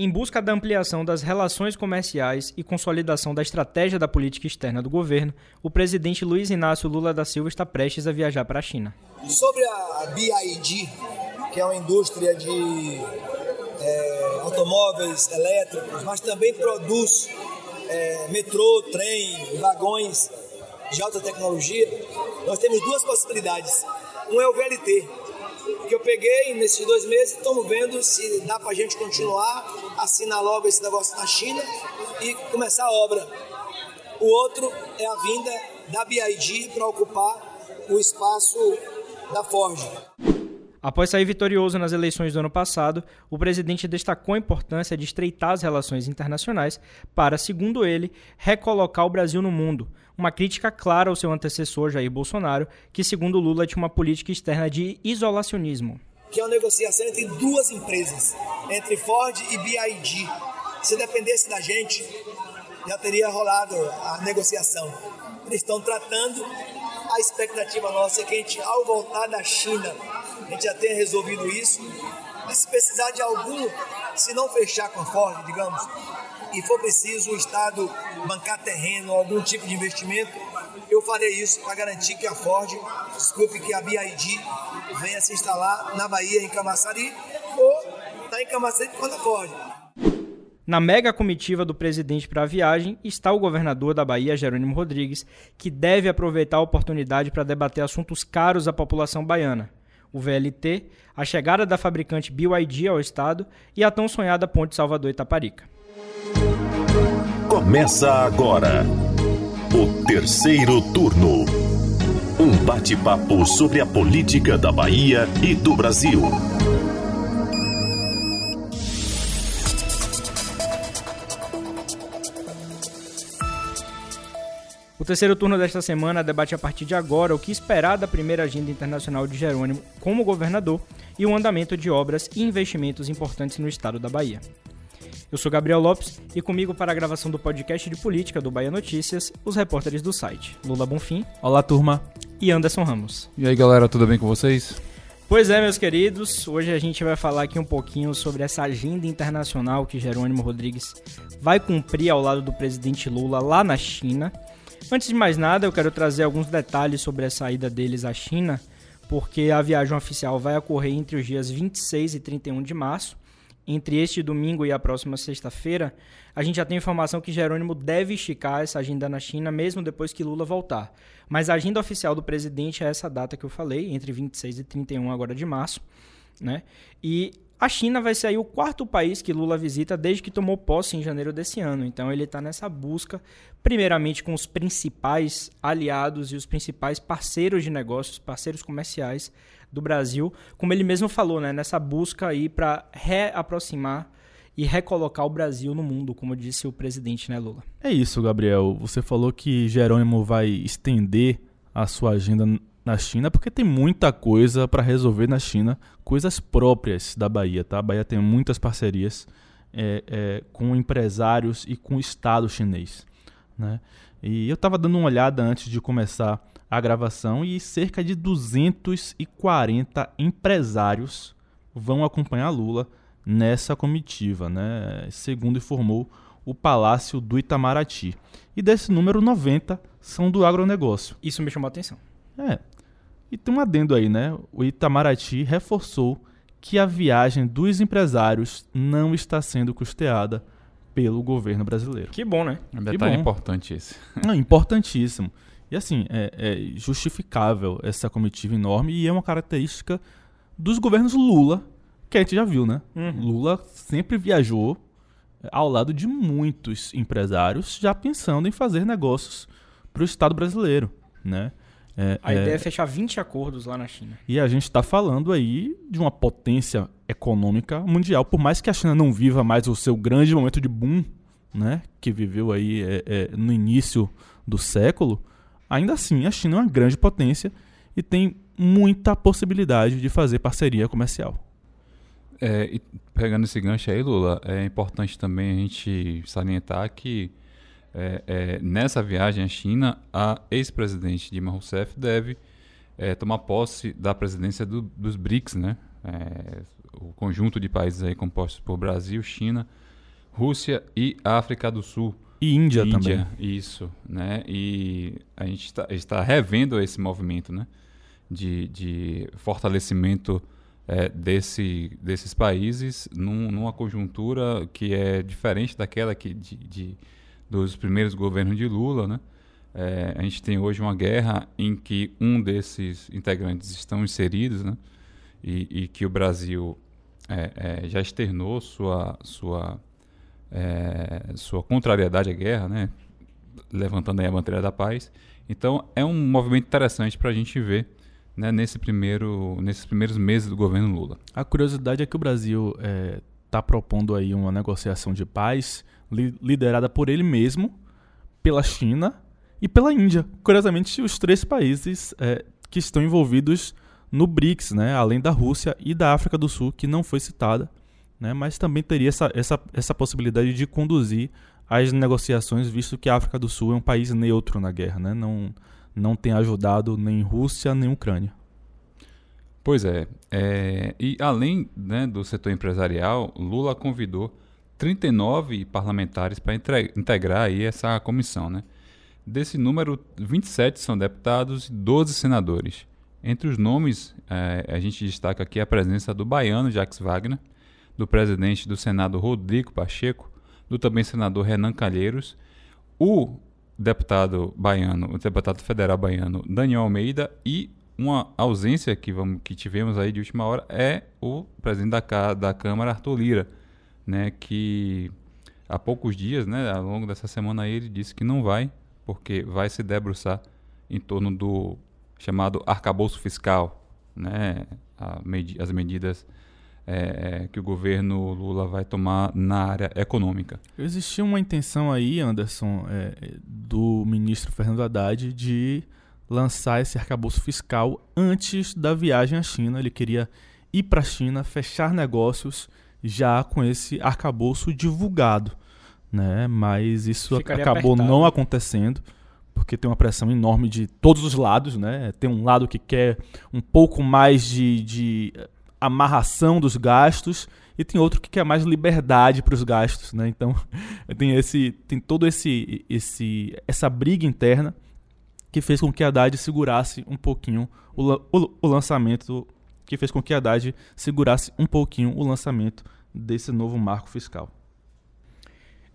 Em busca da ampliação das relações comerciais e consolidação da estratégia da política externa do governo, o presidente Luiz Inácio Lula da Silva está prestes a viajar para a China. Sobre a BID, que é uma indústria de é, automóveis elétricos, mas também produz é, metrô, trem, vagões de alta tecnologia, nós temos duas possibilidades. Um é o VLT, que eu peguei nesses dois meses estamos vendo se dá para a gente continuar, assinar logo esse negócio na China e começar a obra. O outro é a vinda da BID para ocupar o espaço da Ford. Após sair vitorioso nas eleições do ano passado, o presidente destacou a importância de estreitar as relações internacionais para, segundo ele, recolocar o Brasil no mundo. Uma crítica clara ao seu antecessor Jair Bolsonaro, que, segundo Lula, tinha uma política externa de isolacionismo. Que é uma negociação entre duas empresas, entre Ford e BID. Se dependesse da gente, já teria rolado a negociação. Eles estão tratando. A expectativa nossa é que a gente, ao voltar da China, a gente já tenha resolvido isso. Mas se precisar de algum, se não fechar com a Ford, digamos, e for preciso o Estado bancar terreno, algum tipo de investimento, eu farei isso para garantir que a Ford, desculpe, que a BID venha se instalar na Bahia, em Camaçari, ou está em Camaçari quando a Ford. Na mega comitiva do presidente para a viagem está o governador da Bahia, Jerônimo Rodrigues, que deve aproveitar a oportunidade para debater assuntos caros à população baiana, o VLT, a chegada da fabricante BYD ao estado e a tão sonhada ponte Salvador-Itaparica. Começa agora o terceiro turno. Um bate-papo sobre a política da Bahia e do Brasil. O terceiro turno desta semana debate a partir de agora o que esperar da primeira agenda internacional de Jerônimo como governador e o andamento de obras e investimentos importantes no estado da Bahia. Eu sou Gabriel Lopes e comigo para a gravação do podcast de política do Bahia Notícias, os repórteres do site Lula Bonfim. Olá, turma. E Anderson Ramos. E aí, galera, tudo bem com vocês? Pois é, meus queridos, hoje a gente vai falar aqui um pouquinho sobre essa agenda internacional que Jerônimo Rodrigues vai cumprir ao lado do presidente Lula lá na China. Antes de mais nada, eu quero trazer alguns detalhes sobre a saída deles à China, porque a viagem oficial vai ocorrer entre os dias 26 e 31 de março. Entre este domingo e a próxima sexta-feira, a gente já tem informação que Jerônimo deve esticar essa agenda na China mesmo depois que Lula voltar. Mas a agenda oficial do presidente é essa data que eu falei, entre 26 e 31 agora de março, né? E a China vai ser aí o quarto país que Lula visita desde que tomou posse em janeiro desse ano. Então ele está nessa busca, primeiramente com os principais aliados e os principais parceiros de negócios, parceiros comerciais do Brasil, como ele mesmo falou, né, nessa busca aí para reaproximar e recolocar o Brasil no mundo, como disse o presidente, né, Lula? É isso, Gabriel. Você falou que Jerônimo vai estender a sua agenda na China, porque tem muita coisa para resolver na China, coisas próprias da Bahia, tá? A Bahia tem muitas parcerias é, é, com empresários e com o Estado chinês, né? E eu estava dando uma olhada antes de começar a gravação e cerca de 240 empresários vão acompanhar Lula nessa comitiva, né? Segundo informou o Palácio do Itamaraty. E desse número, 90 são do agronegócio. Isso me chamou a atenção. É, e tem um adendo aí, né? O Itamaraty reforçou que a viagem dos empresários não está sendo custeada pelo governo brasileiro. Que bom, né? Um detalhe bom. importante esse. Não, importantíssimo. E assim, é, é justificável essa comitiva enorme e é uma característica dos governos Lula, que a gente já viu, né? Uhum. Lula sempre viajou ao lado de muitos empresários já pensando em fazer negócios para o Estado brasileiro, né? É, a é... ideia é fechar 20 acordos lá na China. E a gente está falando aí de uma potência econômica mundial. Por mais que a China não viva mais o seu grande momento de boom, né, que viveu aí é, é, no início do século, ainda assim a China é uma grande potência e tem muita possibilidade de fazer parceria comercial. É, pegando esse gancho aí, Lula, é importante também a gente salientar que é, é, nessa viagem à China, a ex-presidente Dilma Rousseff deve é, tomar posse da presidência do, dos BRICS, né? É, o conjunto de países aí compostos por Brasil, China, Rússia e África do Sul. E Índia, Índia também. Isso, né? E a gente está, está revendo esse movimento, né? De, de fortalecimento é, desse, desses países num, numa conjuntura que é diferente daquela que de, de dos primeiros governos de Lula, né? É, a gente tem hoje uma guerra em que um desses integrantes estão inseridos, né? E, e que o Brasil é, é já externou sua sua é, sua contrariedade à guerra, né? levantando a bandeira da paz. Então é um movimento interessante para a gente ver né, nesse primeiro, nesses primeiros meses do governo Lula. A curiosidade é que o Brasil está é, tá propondo aí uma negociação de paz li liderada por ele mesmo, pela China e pela Índia. Curiosamente, os três países é, que estão envolvidos no BRICS, né, além da Rússia e da África do Sul, que não foi citada né, mas também teria essa, essa, essa possibilidade de conduzir as negociações, visto que a África do Sul é um país neutro na guerra, né, não, não tem ajudado nem Rússia nem Ucrânia. Pois é, é e além né, do setor empresarial, Lula convidou 39 parlamentares para integrar aí essa comissão. Né? Desse número, 27 são deputados e 12 senadores. Entre os nomes, é, a gente destaca aqui a presença do baiano Jacques Wagner, do presidente do Senado Rodrigo Pacheco, do também senador Renan Calheiros, o deputado baiano, o deputado federal baiano Daniel Almeida e uma ausência que, vamos, que tivemos aí de última hora é o presidente da, da Câmara, Arthur Lira, né, que há poucos dias, né, ao longo dessa semana aí, ele disse que não vai, porque vai se debruçar em torno do chamado arcabouço fiscal, né, as medidas é, é, que o governo Lula vai tomar na área econômica. Existia uma intenção aí, Anderson, é, do ministro Fernando Haddad de lançar esse arcabouço fiscal antes da viagem à China. Ele queria ir para a China, fechar negócios já com esse arcabouço divulgado. Né? Mas isso Ficaria acabou apertado. não acontecendo porque tem uma pressão enorme de todos os lados, né? Tem um lado que quer um pouco mais de, de amarração dos gastos e tem outro que quer mais liberdade para os gastos, né? Então tem esse tem todo esse esse essa briga interna que fez com que a Haddad segurasse um pouquinho o, o, o lançamento que fez com que a Haddad segurasse um pouquinho o lançamento desse novo marco fiscal.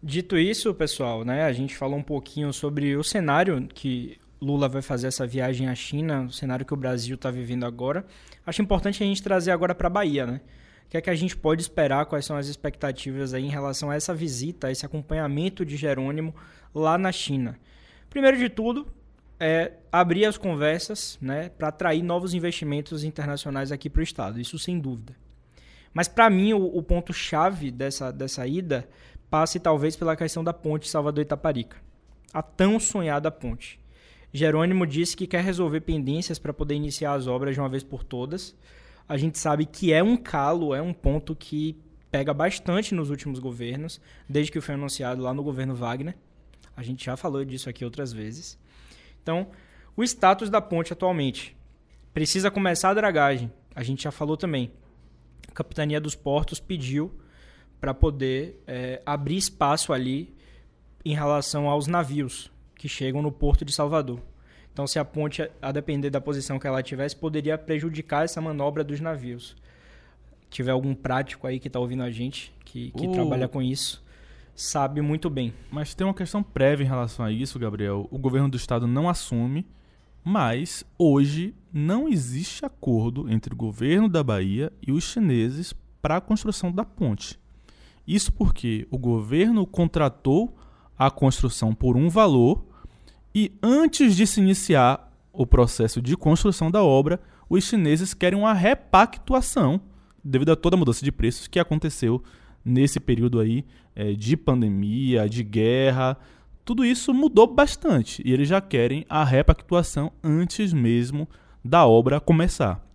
Dito isso, pessoal, né, a gente falou um pouquinho sobre o cenário que Lula vai fazer essa viagem à China, o cenário que o Brasil está vivendo agora. Acho importante a gente trazer agora para a Bahia, né? O que é que a gente pode esperar, quais são as expectativas aí em relação a essa visita, a esse acompanhamento de Jerônimo lá na China? Primeiro de tudo, é abrir as conversas né, para atrair novos investimentos internacionais aqui para o Estado, isso sem dúvida. Mas para mim, o, o ponto-chave dessa, dessa ida passe talvez pela questão da ponte Salvador-Itaparica. A tão sonhada ponte. Jerônimo disse que quer resolver pendências para poder iniciar as obras de uma vez por todas. A gente sabe que é um calo, é um ponto que pega bastante nos últimos governos, desde que foi anunciado lá no governo Wagner. A gente já falou disso aqui outras vezes. Então, o status da ponte atualmente. Precisa começar a dragagem. A gente já falou também. A Capitania dos Portos pediu para poder é, abrir espaço ali em relação aos navios que chegam no porto de Salvador. Então, se a ponte, a depender da posição que ela tivesse, poderia prejudicar essa manobra dos navios. Se tiver algum prático aí que está ouvindo a gente, que, que uh. trabalha com isso, sabe muito bem. Mas tem uma questão prévia em relação a isso, Gabriel. O governo do estado não assume, mas hoje não existe acordo entre o governo da Bahia e os chineses para a construção da ponte. Isso porque o governo contratou a construção por um valor e antes de se iniciar o processo de construção da obra, os chineses querem uma repactuação devido a toda a mudança de preços que aconteceu nesse período aí é, de pandemia, de guerra. Tudo isso mudou bastante e eles já querem a repactuação antes mesmo da obra começar.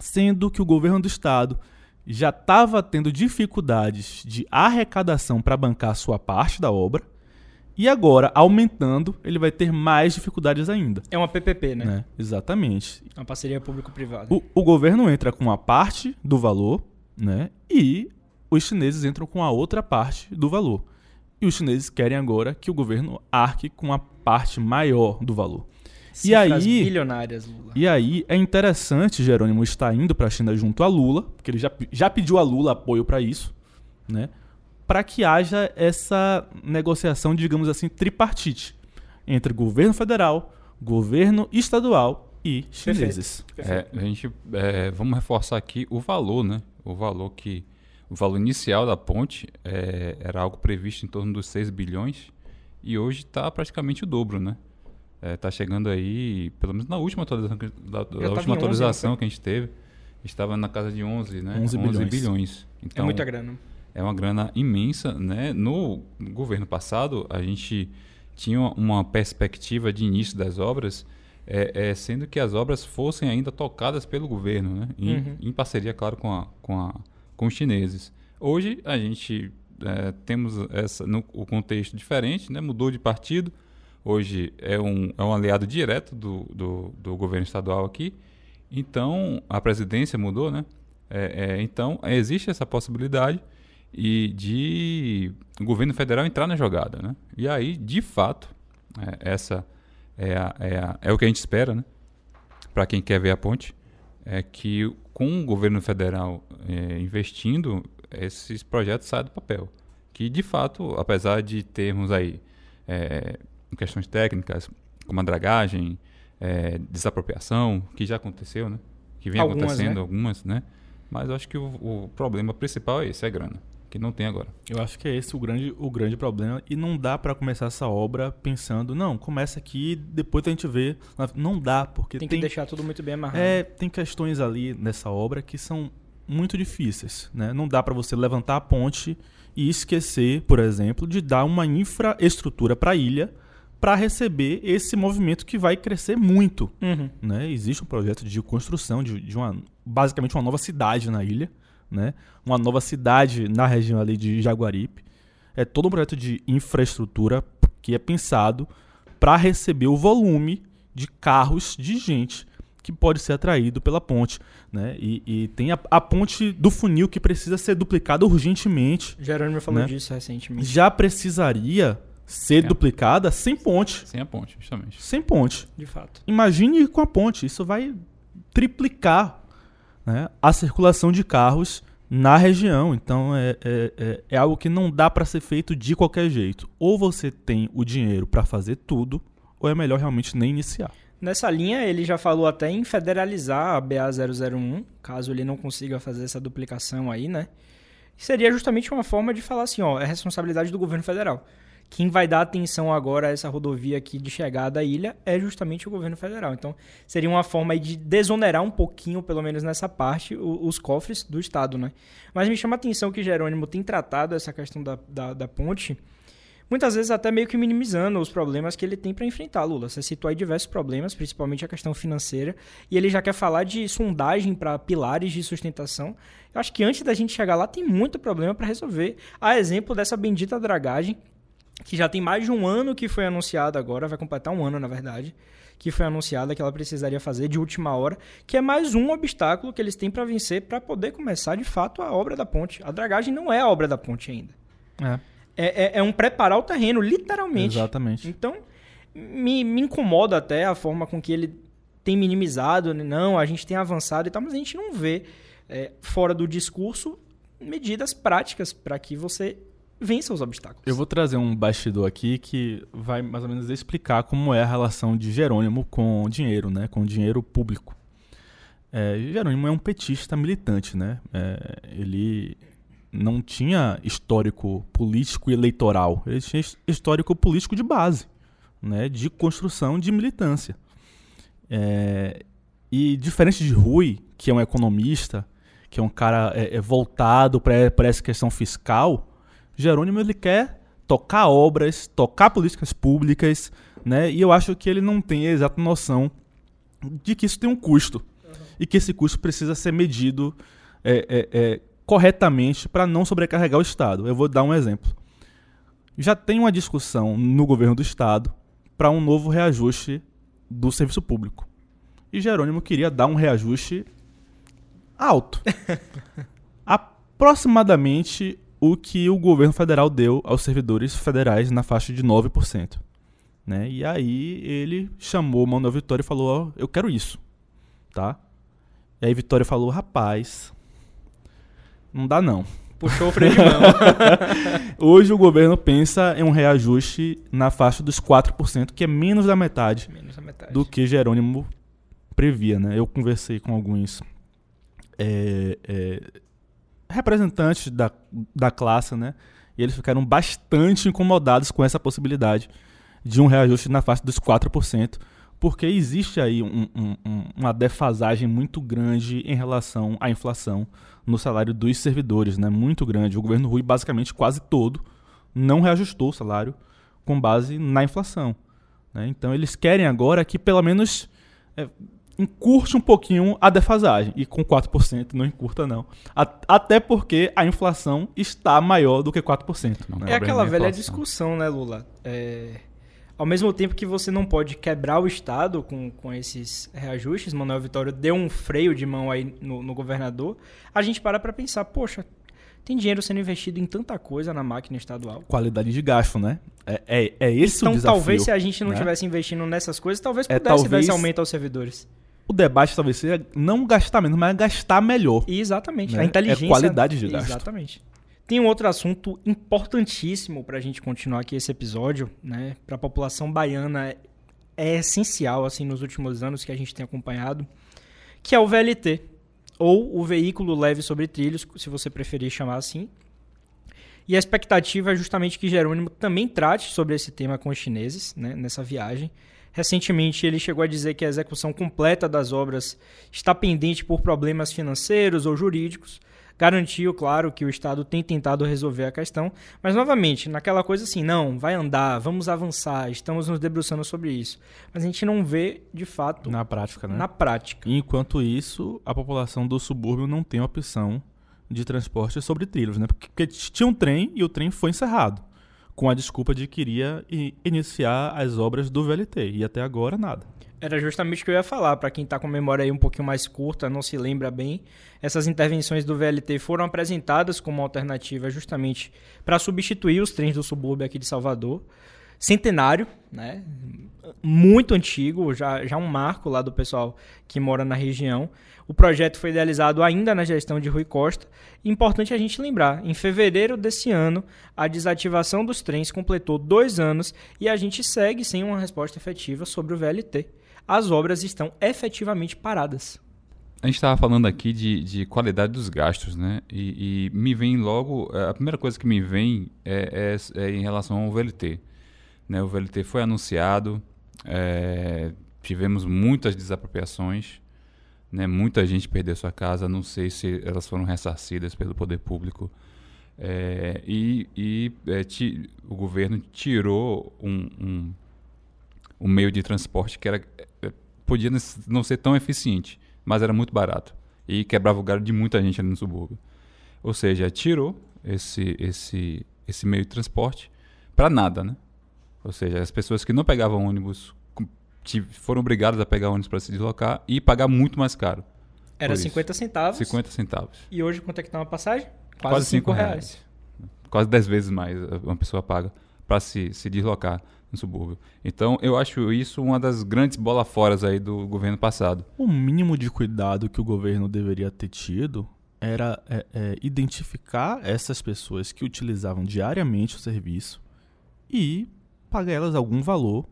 Sendo que o governo do estado já estava tendo dificuldades de arrecadação para bancar sua parte da obra, e agora, aumentando, ele vai ter mais dificuldades ainda. É uma PPP, né? né? Exatamente. Uma parceria público-privada. O, o, governo entra com uma parte do valor né? E os chineses entram com a outra parte do valor. E os chineses querem agora que o governo arque com a parte maior do valor. Cifras e aí, bilionárias, Lula. e aí é interessante Jerônimo estar indo para a China junto a Lula, porque ele já, já pediu a Lula apoio para isso, né? Para que haja essa negociação, digamos assim, tripartite entre governo federal, governo estadual e chineses. É, a gente é, vamos reforçar aqui o valor, né? O valor que o valor inicial da ponte é, era algo previsto em torno dos 6 bilhões e hoje está praticamente o dobro, né? Está chegando aí, pelo menos na última atualização, que- da, da 11, última atualização foi? que a gente teve, estava na casa de 11, né? 11 bilhões. bilhões. É Então, muita grana. É uma grana imensa, né? No governo passado, a gente tinha uma perspectiva de início das obras, é, é, sendo que as obras fossem ainda tocadas pelo governo, né? Em, Uhum. em parceria, claro, com, a, com, a, com os chineses. Hoje, a gente é, temos essa, no, o contexto diferente, né? Mudou de partido. Hoje é um, é um aliado direto do, do, do governo estadual aqui. Então, a presidência mudou, né? É, é, então, existe essa possibilidade e de o governo federal entrar na jogada, né? E aí, de fato, é, essa é, a- é, a- é o que a gente espera, né? Para quem quer ver a ponte, é que com o governo federal é, investindo, esses projetos saem do papel. Que, de fato, apesar de termos aí é, questões técnicas, como a dragagem, é, desapropriação, que já aconteceu, né? Que vem Algumas, acontecendo né? algumas, né? Mas eu acho que o, o problema principal é esse, é grana, que não tem agora. Eu acho que é esse o grande, o grande problema. E não dá para começar essa obra pensando, não, começa aqui, depois a gente vê. Não dá, porque Tem tem, que deixar tudo muito bem amarrado. é, tem questões ali nessa obra que são muito difíceis. Né? Não dá para você levantar a ponte e esquecer, por exemplo, de dar uma infraestrutura para a ilha para receber esse movimento que vai crescer muito. Uhum. né? Existe um projeto de construção de, de uma, basicamente uma nova cidade na ilha, né? Uma nova cidade na região ali de Jaguaripe. É todo um projeto de infraestrutura que é pensado para receber o volume de carros de gente que pode ser atraído pela ponte, né? E, e tem a, a ponte do funil que precisa ser duplicada urgentemente. Jerônimo falou Né? disso recentemente. Já precisaria ser É. duplicada sem ponte, Sem a ponte, justamente. sem ponte. De fato. Imagine com a ponte, isso vai triplicar né, a circulação de carros na região. Então é, é, é, é algo que não dá para ser feito de qualquer jeito. Ou você tem o dinheiro para fazer tudo, ou é melhor realmente nem iniciar. Nessa linha, ele já falou até em federalizar a BA001, caso ele não consiga fazer essa duplicação aí, né? Seria justamente uma forma de falar assim, ó, é responsabilidade do governo federal. Quem vai dar atenção agora a essa rodovia aqui de chegada à ilha é justamente o governo federal. Então, seria uma forma de desonerar um pouquinho, pelo menos nessa parte, os cofres do Estado, né? Mas me chama a atenção que Jerônimo tem tratado essa questão da, da, da ponte muitas vezes até meio que minimizando os problemas que ele tem para enfrentar, Lula. Você citou aí diversos problemas, principalmente a questão financeira, e ele já quer falar de sondagem para pilares de sustentação. Eu acho que antes da gente chegar lá tem muito problema para resolver. A exemplo dessa bendita dragagem, que já tem mais de um ano que foi anunciada agora, vai completar um ano na verdade, que foi anunciada que ela precisaria fazer de última hora, que é mais um obstáculo que eles têm para vencer para poder começar de fato a obra da ponte. A dragagem não é a obra da ponte ainda. É, É, é- é um preparar o terreno, literalmente. exatamente. Então, me, me incomoda até a forma com que ele tem minimizado, né? não, a gente tem avançado e tal, mas a gente não vê, é, fora do discurso, medidas práticas para que você vença os obstáculos. Eu vou trazer um bastidor aqui que vai mais ou menos explicar como é a relação de Jerônimo com dinheiro, né? Com dinheiro público. É, Jerônimo é um petista militante, né? É, ele não tinha histórico político eleitoral. Ele tinha his- histórico político de base, né? De construção de militância. É, e diferente de Rui, que é um economista, que é um cara é, é voltado para essa questão fiscal, Jerônimo ele quer tocar obras, tocar políticas públicas, né? E eu acho que ele não tem a exata noção de que isso tem um custo e que esse custo precisa ser medido é, é, é, corretamente para não sobrecarregar o Estado. Eu vou dar um exemplo. Já tem uma discussão no governo do Estado para um novo reajuste do serviço público. E Jerônimo queria dar um reajuste alto. Aproximadamente o que o governo federal deu aos servidores federais na faixa de 9%. Né? E aí ele chamou o Manuel Vitória e falou: ó, eu quero isso, tá? E aí Vitória falou: rapaz, não dá não. Puxou o freio de mão. Hoje o governo pensa em um reajuste na faixa dos 4%, que é menos da metade Menos da metade. do que Jerônimo previa, né? Eu conversei com alguns é, é, representantes da, da classe, né? E eles ficaram bastante incomodados com essa possibilidade de um reajuste na faixa dos 4%, porque existe aí um- um- um- uma defasagem muito grande em relação à inflação no salário dos servidores, né? Muito grande. O governo Rui, basicamente, quase todo, não reajustou o salário com base na inflação. né? Então, eles querem agora que, pelo menos, é, encurte um pouquinho a defasagem. E com 4% não encurta, não. Até porque a inflação está maior do que 4%. Não né? É aquela é velha discussão, né, Lula? É, Ao mesmo tempo que você não pode quebrar o Estado com, com esses reajustes, Manuel Vitório deu um freio de mão aí no, no governador, a gente para pra pensar, poxa, tem dinheiro sendo investido em tanta coisa na máquina estadual. Qualidade de gasto, né? É, é, é esse o Então, desafio. talvez se a gente não né? tivesse investindo nessas coisas, talvez É, pudesse dar talvez- esse aumento aos servidores. O debate talvez seja não gastar menos, mas gastar melhor. Exatamente, Né? a inteligência. É qualidade de gasto. Exatamente. Tem um outro assunto importantíssimo para a gente continuar aqui esse episódio, né? Para a população baiana é, é essencial, assim, nos últimos anos que a gente tem acompanhado, que é o VLT, ou o veículo leve sobre trilhos, se você preferir chamar assim. E a expectativa é justamente que Jerônimo também trate sobre esse tema com os chineses, né, nessa viagem. Recentemente, ele chegou a dizer que a execução completa das obras está pendente por problemas financeiros ou jurídicos. Garantiu, claro, que o Estado tem tentado resolver a questão, mas novamente, naquela coisa assim, não, vai andar, vamos avançar, estamos nos debruçando sobre isso. Mas a gente não vê, de fato, na, Na prática, né? prática. Enquanto isso, a população do subúrbio não tem opção de transporte sobre trilhos, né? Porque, porque tinha um trem e o trem foi encerrado, com a desculpa de que iria iniciar as obras do VLT. E até agora, nada. Era justamente o que eu ia falar, para quem está com a memória aí um pouquinho mais curta, não se lembra bem, essas intervenções do VLT foram apresentadas como alternativa justamente para substituir os trens do subúrbio aqui de Salvador. Centenário, né? Muito antigo, já, já um marco lá do pessoal que mora na região. O projeto foi idealizado ainda na gestão de Rui Costa. Importante a gente lembrar, em fevereiro desse ano, a desativação dos trens completou dois anos e a gente segue sem uma resposta efetiva sobre o VLT. As obras estão efetivamente paradas. A gente estava falando aqui de, de qualidade dos gastos, né? E, e me vem logo. A primeira coisa que me vem é, é- é em relação ao VLT. Né? O VLT foi anunciado, é, tivemos muitas desapropriações, né? muita gente perdeu sua casa, não sei se elas foram ressarcidas pelo poder público. É, e e, é, ti- o governo tirou um, um, um meio de transporte que era, é, podia não ser tão eficiente, mas era muito barato e quebrava o galho de muita gente ali no subúrbio. Ou seja, tirou esse, esse, esse meio de transporte para nada, né? Ou seja, as pessoas que não pegavam ônibus foram obrigadas a pegar ônibus para se deslocar e pagar muito mais caro, Era Por isso. 50 centavos. 50 centavos. E hoje quanto é que tá uma passagem? Quase 5 cinco reais. quase 10 vezes mais uma pessoa paga para se, se deslocar no subúrbio. Então, eu acho isso uma das grandes bola foras aí do governo passado. O mínimo de cuidado que o governo deveria ter tido era é, é, identificar essas pessoas que utilizavam diariamente o serviço e pagar elas algum valor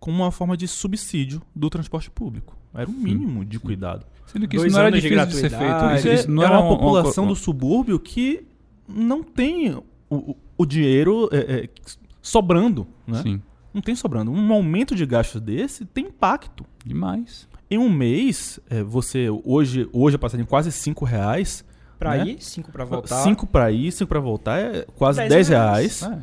como uma forma de subsídio do transporte público. Era o mínimo de cuidado. Sendo que Dois isso não era anos de difícil de, ser feito. Isso, isso não é era uma um- população uma- do subúrbio que não tem o, o- dinheiro é, é, sobrando, né? Sim, Não tem sobrando. Um aumento de gastos desse tem impacto. demais. Em um mês, é, você hoje, hoje a passagem quase 5 reais. Pra né? ir, 5 pra voltar. 5 pra ir, 5 pra voltar é quase 10 10 reais. reais.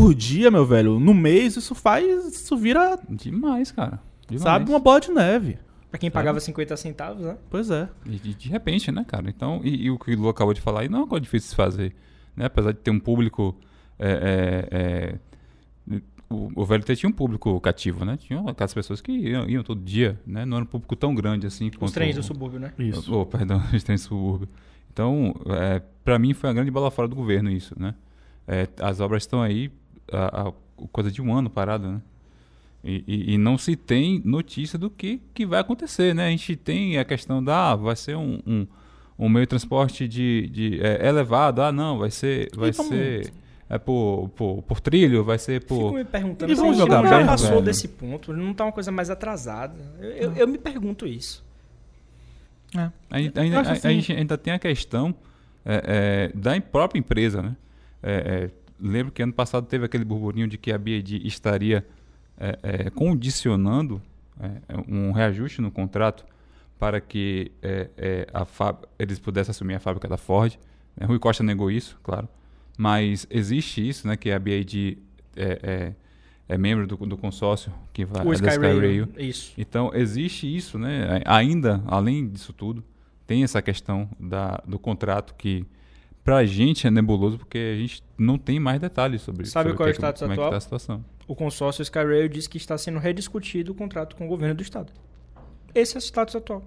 Por dia, meu velho. No mês, isso faz. Isso vira, demais, cara. Demais. sabe, uma bola de neve. Pra quem pagava 50 centavos, né? Pois é. E de, de repente, né, cara? Então, e, e o que o Lu acabou de falar aí não é uma coisa difícil de se fazer. Né? Apesar de ter um público. é, é, é, o, o VLT tinha um público cativo, né? Tinha aquelas pessoas que iam, iam todo dia, né? Não era um público tão grande assim Os trens o- do subúrbio, né? Isso. Oh, perdão, os trens do subúrbio. Então, é, para mim foi uma grande bola fora do governo isso, né? É, as obras estão aí a, a, coisa de um ano parada, né? E, e, e, não se tem notícia do que, que vai acontecer, né? A gente tem a questão da, ah, vai ser um, um, um meio de transporte de, de é, elevado, ah, não, vai ser, vai ser é por, por, por, trilho, vai ser por... Fico me perguntando, se a gente não já passou velho. desse ponto, não está uma coisa mais atrasada? Eu, eu, eu me pergunto isso. É. A, gente, ainda, a, assim... a, gente ainda tem a questão é, é, da própria empresa, né? É, é, lembro que ano passado teve aquele burburinho de que a BID estaria é, condicionando um reajuste no contrato para que a eles pudessem assumir a fábrica da Ford. Rui Costa negou isso, claro. Mas existe isso, né? Que a BID é, é membro do, do consórcio que vai o é Sky, Sky Rail. Isso. Então existe isso, né? Ainda além disso tudo, tem essa questão da, do contrato que para a gente é nebuloso porque a gente não tem mais detalhes sobre isso. Sabe sobre qual é o status como atual? É que tá a situação. O consórcio Sky Rail diz que está sendo rediscutido o contrato com o governo do estado. Esse é o status atual.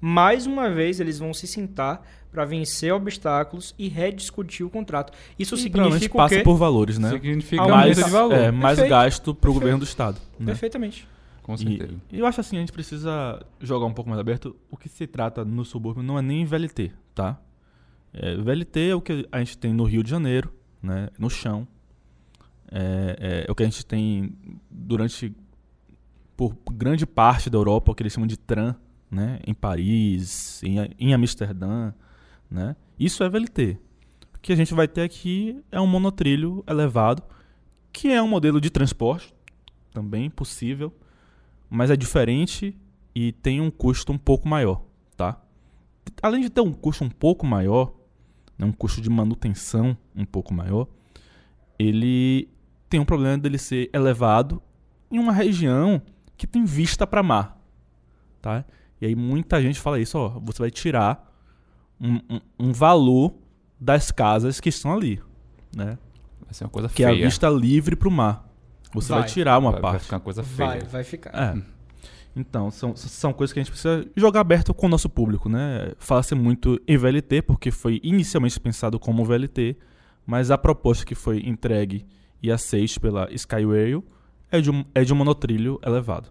Mais uma vez eles vão se sentar para vencer obstáculos e rediscutir o contrato. Isso e significa passa o quê? por valores, né? Significa mais, de valor. É, mais Perfeito. gasto para o governo do estado. Né? Perfeitamente. Com certeza. E, eu acho assim, a gente precisa jogar um pouco mais aberto. O que se trata no subúrbio não é nem VLT, tá? É, VLT é o que a gente tem no Rio de Janeiro, né? No chão. É, é, é o que a gente tem durante por grande parte da Europa, o que eles chamam de tram, né? Em Paris, em, em Amsterdã, né? Isso é VLT. O que a gente vai ter aqui é um monotrilho elevado, que é um modelo de transporte também possível, mas é diferente e tem um custo um pouco maior? Além de ter um custo um pouco maior, né, um custo de manutenção um pouco maior, ele tem um problema dele ser elevado em uma região que tem vista para mar, tá? E aí muita gente fala isso, ó, você vai tirar um, um, um valor das casas que estão ali, né? Vai ser uma coisa que feia. é a vista livre para o mar. Você vai, vai tirar uma vai, parte. Vai ficar uma coisa feia. Vai, vai ficar. É. Então, são, são coisas que a gente precisa jogar aberto com o nosso público, né? Fala-se muito em VLT, porque foi inicialmente pensado como VLT, mas a proposta que foi entregue e aceite pela Skyrail é de um, é de um monotrilho elevado.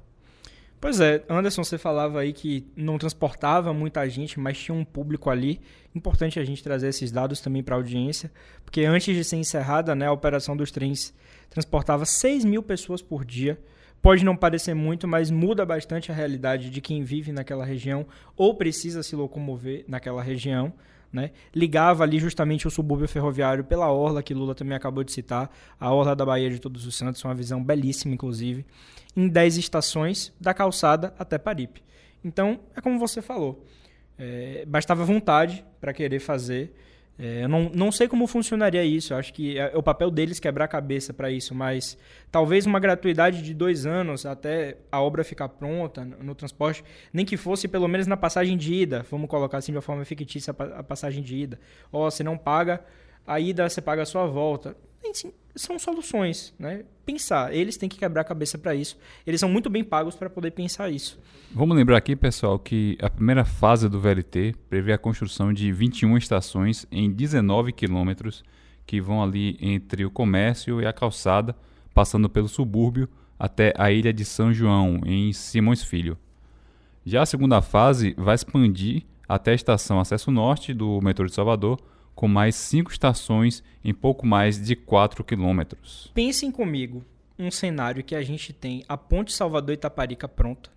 Pois é, Anderson, você falava aí que não transportava muita gente, mas tinha um público ali. Importante a gente trazer esses dados também para a audiência, porque antes de ser encerrada, né, a operação dos trens transportava 6 mil pessoas por dia. Pode não parecer muito, mas muda bastante a realidade de quem vive naquela região ou precisa se locomover naquela região. Né? Ligava ali justamente o subúrbio ferroviário pela orla que Lula também acabou de citar, a orla da Bahia de Todos os Santos, uma visão belíssima inclusive em 10 estações, da calçada até Paripe. Então, é como você falou, é, bastava vontade para querer fazer. É, eu não, não sei como funcionaria isso, eu acho que é, é o papel deles quebrar a cabeça para isso, mas talvez uma gratuidade de dois anos até a obra ficar pronta no, no, transporte, nem que fosse pelo menos na passagem de ida, vamos colocar assim de uma forma fictícia a passagem de ida. Ó, oh, você não paga a ida, você paga a sua volta. Enfim, são soluções, né? Pensar, eles têm que quebrar a cabeça para isso. Eles são muito bem pagos para poder pensar isso. Vamos lembrar aqui, pessoal, que a primeira fase do VLT prevê a construção de 21 estações em 19 quilômetros que vão ali entre o comércio e a calçada, passando pelo subúrbio até a ilha de São João, em Simões Filho. Já a segunda fase vai expandir até a estação Acesso Norte do metrô de Salvador, com mais cinco estações em pouco mais de 4 quilômetros. Pensem comigo um cenário que a gente tem a Ponte Salvador-Itaparica pronta.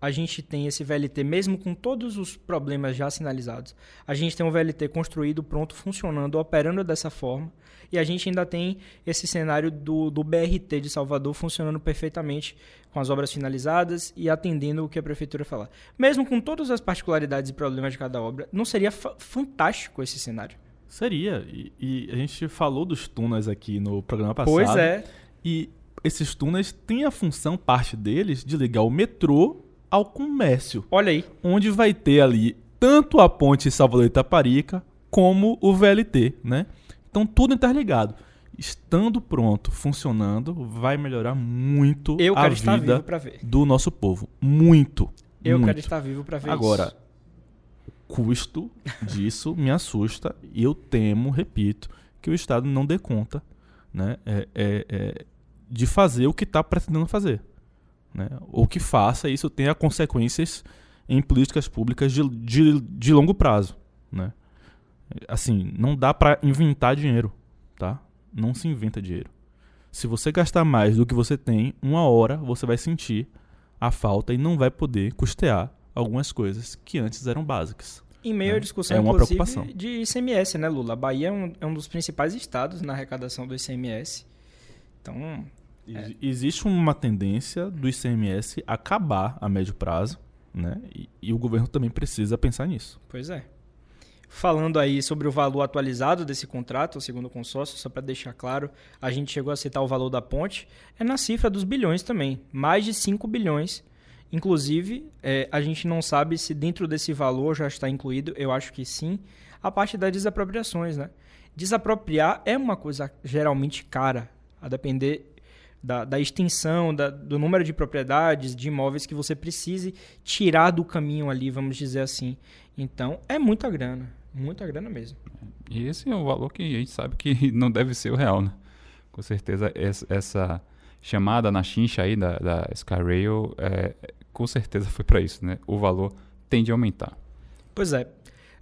A gente tem esse VLT, mesmo com todos os problemas já sinalizados. A gente tem um VLT construído, pronto, funcionando, operando dessa forma. E a gente ainda tem esse cenário do, do BRT de Salvador funcionando perfeitamente, com as obras finalizadas e atendendo o que a prefeitura falar. Mesmo com todas as particularidades e problemas de cada obra, não seria fantástico esse cenário? Seria. E, e, a gente falou dos túneis aqui no programa passado. Pois é. E esses túneis têm a função, parte deles, de ligar o metrô ao comércio. Olha aí. Onde vai ter ali tanto a ponte Salvador Itaparica como o VLT, né? Então tudo interligado. Estando pronto, funcionando, vai melhorar muito Eu a vida do nosso povo. Muito. Eu muito. quero estar vivo para ver Agora, isso. Custo disso me assusta e eu temo, repito, que o Estado não dê conta né, é, é, é de fazer o que está pretendendo fazer. Né? Ou que faça isso tenha consequências em políticas públicas de, de, de longo prazo. Né? Assim, não dá para inventar dinheiro. Tá? Não se inventa dinheiro. Se você gastar mais do que você tem, uma hora você vai sentir a falta e não vai poder custear algumas coisas que antes eram básicas. Em meio né? à discussão, é uma preocupação. de ICMS, né, Lula? A Bahia é um, é um, dos principais estados na arrecadação do ICMS. Então. É. Existe uma tendência do ICMS acabar a médio prazo, né? E, e o governo também precisa pensar nisso. Pois é. Falando aí sobre o valor atualizado desse contrato, segundo o consórcio, só para deixar claro, a gente chegou a citar o valor da ponte, é na cifra dos bilhões também, mais de 5 bilhões. Inclusive, é, a gente não sabe se dentro desse valor já está incluído, eu acho que sim, a parte das desapropriações. Né? Desapropriar é uma coisa geralmente cara, a depender da, da extensão, da, do número de propriedades, de imóveis que você precise tirar do caminho ali, vamos dizer assim. Então, é muita grana. Muita grana mesmo. E esse é um valor que a gente sabe que não deve ser o real, né? Com certeza, essa chamada na chincha aí da, da Skyrail, é, com certeza foi para isso, né? O valor tende a aumentar. Pois é.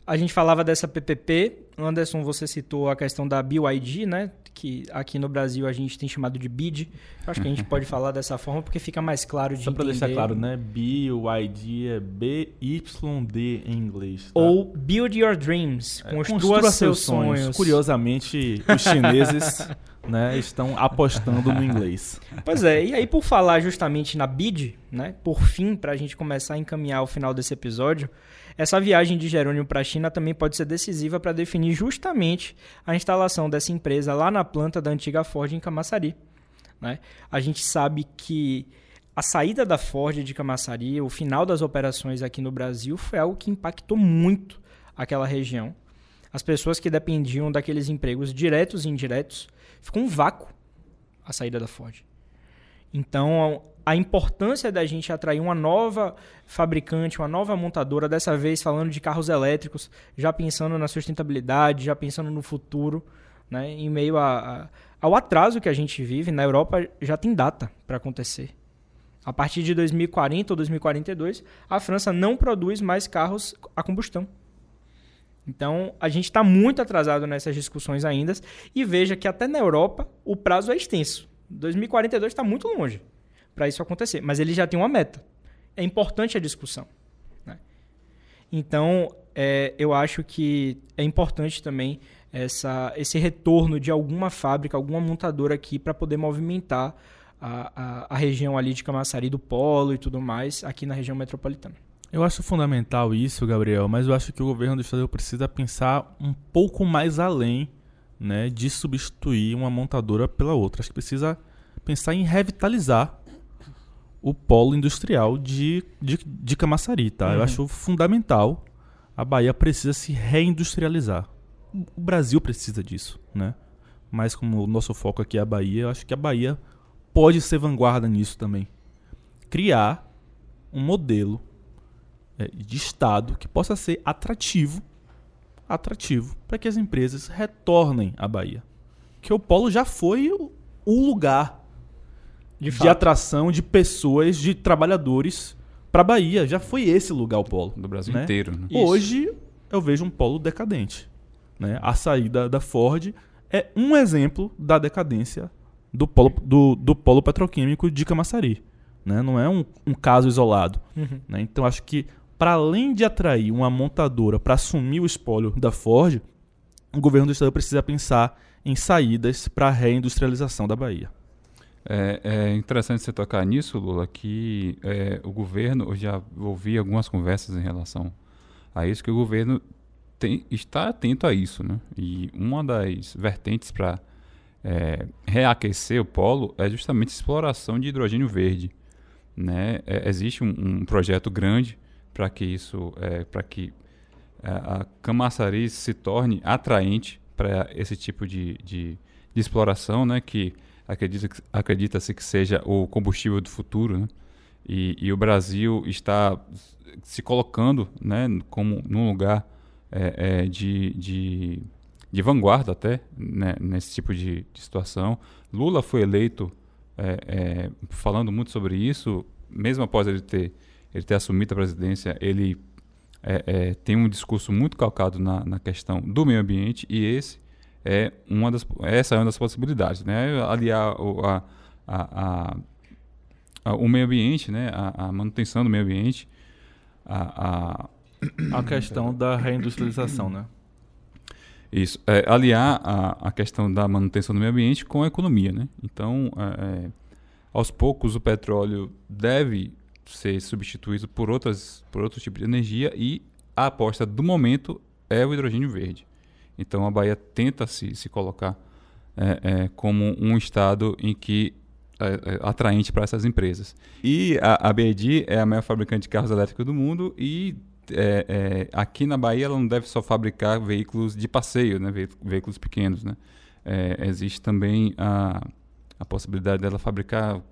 A gente falava dessa PPP. Anderson, você citou a questão da BYD, né? Que aqui no Brasil a gente tem chamado de BID. Acho que a gente pode falar dessa forma porque fica mais claro de. Só para deixar claro, né? BYD é B-Y-D em inglês. Tá? Ou Build Your Dreams. É, construa, construa seus sonhos. sonhos. Curiosamente, os chineses né, estão apostando no inglês. Pois é. E aí, por falar justamente na BID, né? Por fim, para a gente começar a encaminhar o final desse episódio... Essa viagem de Jerônimo para a China também pode ser decisiva para definir justamente a instalação dessa empresa lá na planta da antiga Ford em Camaçari. Né? A gente sabe que a saída da Ford de Camaçari, o final das operações aqui no Brasil, foi algo que impactou muito aquela região. As pessoas que dependiam daqueles empregos diretos e indiretos, ficou um vácuo a saída da Ford. Então, a importância da gente atrair uma nova fabricante, uma nova montadora, dessa vez falando de carros elétricos, já pensando na sustentabilidade, já pensando no futuro, né? em meio a, a, ao atraso que a gente vive, na Europa já tem data para acontecer. A partir de 2040 ou 2042, a França não produz mais carros a combustão. Então, a gente está muito atrasado nessas discussões ainda. E veja que até na Europa o prazo é extenso. 2042 está muito longe para isso acontecer. Mas ele já tem uma meta. É importante a discussão. Né? Então, é, eu acho que é importante também essa, esse retorno de alguma fábrica, alguma montadora aqui para poder movimentar a, a, a, região ali de Camaçari do Polo e tudo mais aqui na região metropolitana. Eu acho fundamental isso, Gabriel, mas eu acho que o governo do estado precisa pensar um pouco mais além né, de substituir uma montadora pela outra. Acho que precisa pensar em revitalizar o polo industrial de, de, de Camaçari, tá? Uhum. Eu acho fundamental. A Bahia precisa se reindustrializar. O Brasil precisa disso, né? Mas como o nosso foco aqui é a Bahia, eu acho que a Bahia pode ser vanguarda nisso também. Criar um modelo é, de Estado que possa ser atrativo atrativo para que as empresas retornem à Bahia. Que o polo já foi o, lugar de, de atração de pessoas, de trabalhadores para a Bahia. Já foi esse lugar o polo. Do Brasil né? inteiro. Né? Hoje eu vejo um polo decadente. Né? A saída da Ford é um exemplo da decadência do polo, do, do polo petroquímico de Camaçari. Né? Não é um, um caso isolado. Uhum. Né? Então acho que para além de atrair uma montadora para assumir o espólio da Ford, o governo do estado precisa pensar em saídas para a reindustrialização da Bahia. É, é, interessante você tocar nisso, Lula, que é, o governo, eu já ouvi algumas conversas em relação a isso, que o governo tem, está atento a isso. Né? E uma das vertentes para é, reaquecer o polo é justamente a exploração de hidrogênio verde. Né? É, existe um, um, projeto grande para que isso, é, para que a Camaçari se torne atraente para esse tipo de, de, de exploração, né? que acredita-se acredita que seja o combustível do futuro, né? E, e o Brasil está se colocando né, como num lugar é, é, de, de, de, vanguarda até né, nesse tipo de, de, situação. Lula foi eleito é, é falando muito sobre isso, mesmo após ele ter, ele ter assumido a presidência, ele é, é, tem um discurso muito calcado na, na, questão do meio ambiente e esse é uma das, essa é uma das possibilidades, né? Aliar o, a, a, a, o meio ambiente, né? A, manutenção do meio ambiente, a, a... questão da reindustrialização, né? Isso, é, aliar a, a questão da manutenção do meio ambiente com a economia, né? Então, é, é aos poucos o petróleo deve ser substituído por, outras, por outro tipo de energia e a aposta do momento é o hidrogênio verde. Então a Bahia tenta se, se colocar é, é, como um estado em que é, é atraente para essas empresas. E a, a BED é a maior fabricante de carros elétricos do mundo e é, é, aqui na Bahia ela não deve só fabricar veículos de passeio, né, veículos pequenos. Né? existe também a, a possibilidade dela fabricar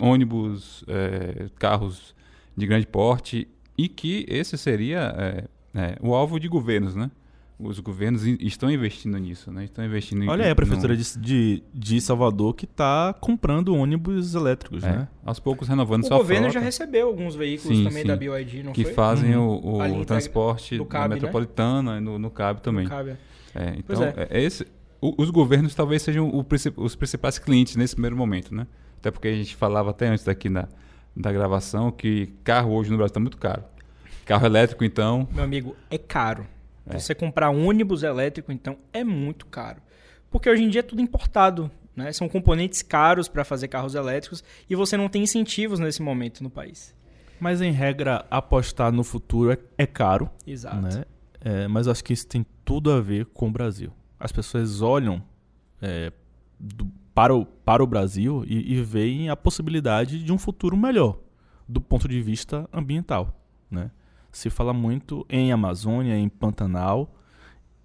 ônibus, é, carros de grande porte e que esse seria é, é, o alvo de governos, né? Os governos estão investindo nisso, né? Estão investindo Olha aí a prefeitura no... de, de Salvador que está comprando ônibus elétricos, é, né? Aos poucos renovando o sua frota. O governo já recebeu alguns veículos sim, também sim, da BYD, não que foi? Que fazem uhum. o, o transporte do CAB, metropolitana né? no, no CAB também. No CAB. É. é então, é. é. esse, o, os governos talvez sejam o, os principais clientes nesse primeiro momento, né? Até porque a gente falava até antes daqui na, da gravação que carro hoje no Brasil está muito caro. Carro elétrico, então. Meu amigo, é caro. É. Você comprar ônibus elétrico, então, é muito caro. Porque hoje em dia é tudo importado. Né? São componentes caros para fazer carros elétricos e você não tem incentivos nesse momento no país. Mas, em regra, apostar no futuro é, é caro. Exato. Né? É, mas acho que isso tem tudo a ver com o Brasil. As pessoas olham é, do, para o, para o Brasil e, e veem a possibilidade de um futuro melhor do ponto de vista ambiental. Né? Se fala muito em Amazônia, em Pantanal,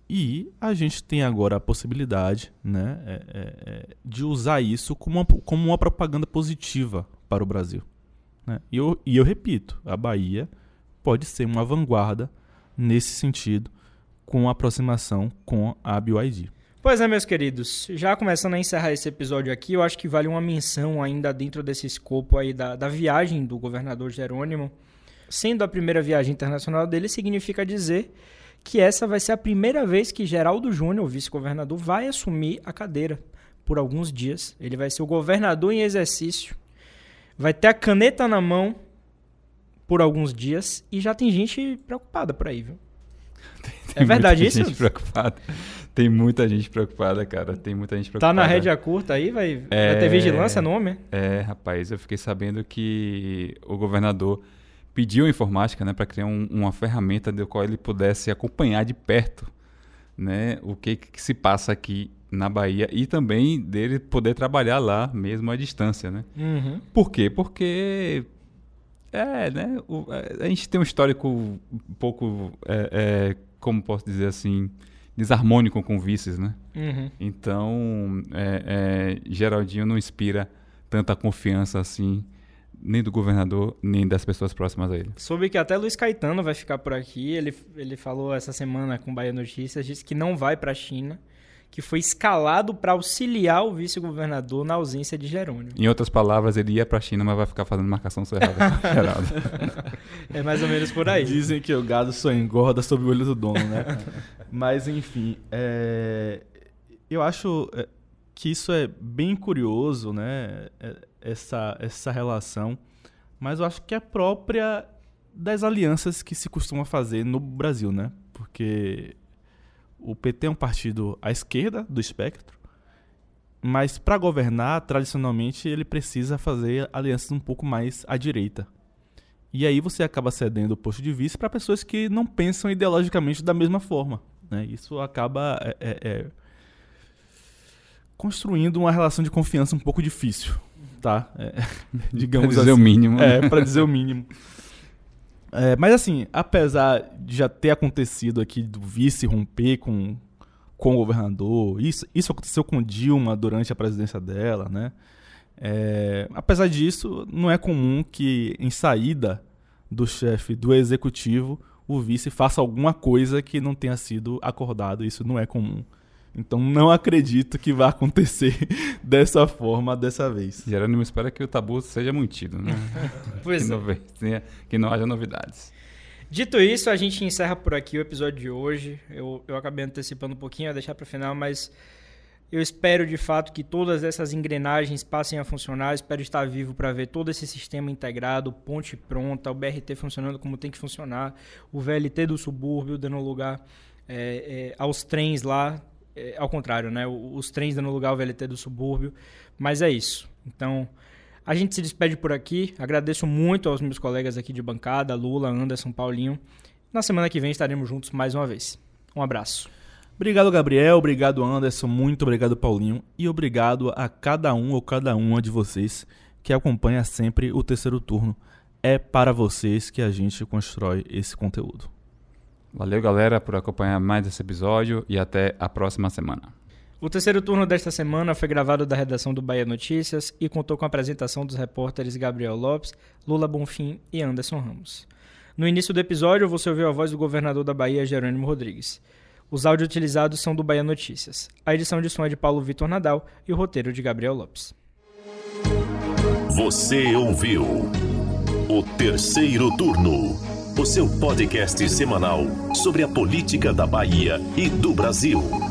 e a gente tem agora a possibilidade né, é, é, é, de usar isso como uma, como uma propaganda positiva para o Brasil. Né? E, eu, e eu repito, a Bahia pode ser uma vanguarda nesse sentido com a aproximação com a BioID. Pois é, meus queridos, já começando a encerrar esse episódio aqui, eu acho que vale uma menção ainda dentro desse escopo aí da, da viagem do governador Jerônimo. Sendo a primeira viagem internacional dele, significa dizer que essa vai ser a primeira vez que Geraldo Júnior, o vice-governador, vai assumir a cadeira por alguns dias. Ele vai ser o governador em exercício, vai ter a caneta na mão por alguns dias e já tem gente preocupada por aí, viu? Tem, é verdade isso? Gente preocupada. Tem muita gente preocupada, cara. Tem muita gente preocupada. Tá na rédea curta aí? Vai, é, vai ter vigilância no homem? É, rapaz. Eu fiquei sabendo que o governador pediu a informática né, para criar um, uma ferramenta de qual ele pudesse acompanhar de perto né, o que, que se passa aqui na Bahia e também dele poder trabalhar lá mesmo à distância, né? Uhum. Por quê? Porque é, né? O, a gente tem um histórico um pouco, é, é, como posso dizer assim, desarmônico com vices, né? Uhum. Então, é, é, Geraldinho não inspira tanta confiança assim, nem do governador, nem das pessoas próximas a ele. Soube que até Luiz Caetano vai ficar por aqui. Ele, ele falou essa semana com Bahia Notícias, disse que não vai para a China que foi escalado para auxiliar o vice-governador na ausência de Jerônimo. Em outras palavras, ele ia para a China, mas vai ficar fazendo marcação cerrada. é mais ou menos por aí. Dizem que o gado só engorda sob o olho do dono, né? mas, enfim, é... eu acho é, que isso é bem curioso, né? É, essa, essa relação. Mas eu acho que é própria das alianças que se costuma fazer no Brasil, né? Porque o PT é um partido à esquerda do espectro, mas para governar, tradicionalmente, ele precisa fazer alianças um pouco mais à direita. E aí você acaba cedendo o posto de vice para pessoas que não pensam ideologicamente da mesma forma. Né? Isso acaba é, é, é, construindo uma relação de confiança um pouco difícil, tá? É, digamos pra dizer assim. o mínimo. É, para dizer o mínimo. É, mas assim, apesar de já ter acontecido aqui do vice romper com, com o governador, isso, isso aconteceu com Dilma durante a presidência dela, né? É, apesar disso, não é comum que em saída do chefe do executivo o vice faça alguma coisa que não tenha sido acordado. Isso não é comum. Então não acredito que vai acontecer dessa forma dessa vez. Jerônimo espera que o tabu seja mantido, né? pois que, é. não, que não haja novidades. Dito isso, a gente encerra por aqui o episódio de hoje. Eu, eu acabei antecipando um pouquinho, a deixar para o final, mas eu espero de fato que todas essas engrenagens passem a funcionar. Espero estar vivo para ver todo esse sistema integrado, ponte pronta, o BRT funcionando como tem que funcionar, o VLT do subúrbio dando lugar é, é, aos trens lá, é, ao contrário, né? Os trens dando lugar ao VLT do subúrbio. Mas é isso. Então, a gente se despede por aqui. Agradeço muito aos meus colegas aqui de bancada, Lula, Anderson, Paulinho. Na semana que vem estaremos juntos mais uma vez. Um abraço. Obrigado, Gabriel. Obrigado, Anderson. Muito obrigado, Paulinho. E obrigado a cada um ou cada uma de vocês que acompanha sempre o terceiro turno. É para vocês que a gente constrói esse conteúdo. Valeu, galera, por acompanhar mais esse episódio e até a próxima semana. O terceiro turno desta semana foi gravado da redação do Bahia Notícias e contou com a apresentação dos repórteres Gabriel Lopes, Lula Bonfim e Anderson Ramos. No início do episódio, você ouviu a voz do governador da Bahia, Jerônimo Rodrigues. Os áudios utilizados são do Bahia Notícias. A edição de som é de Paulo Vitor Nadal e o roteiro de Gabriel Lopes. Você ouviu o terceiro turno, o seu podcast semanal sobre a política da Bahia e do Brasil.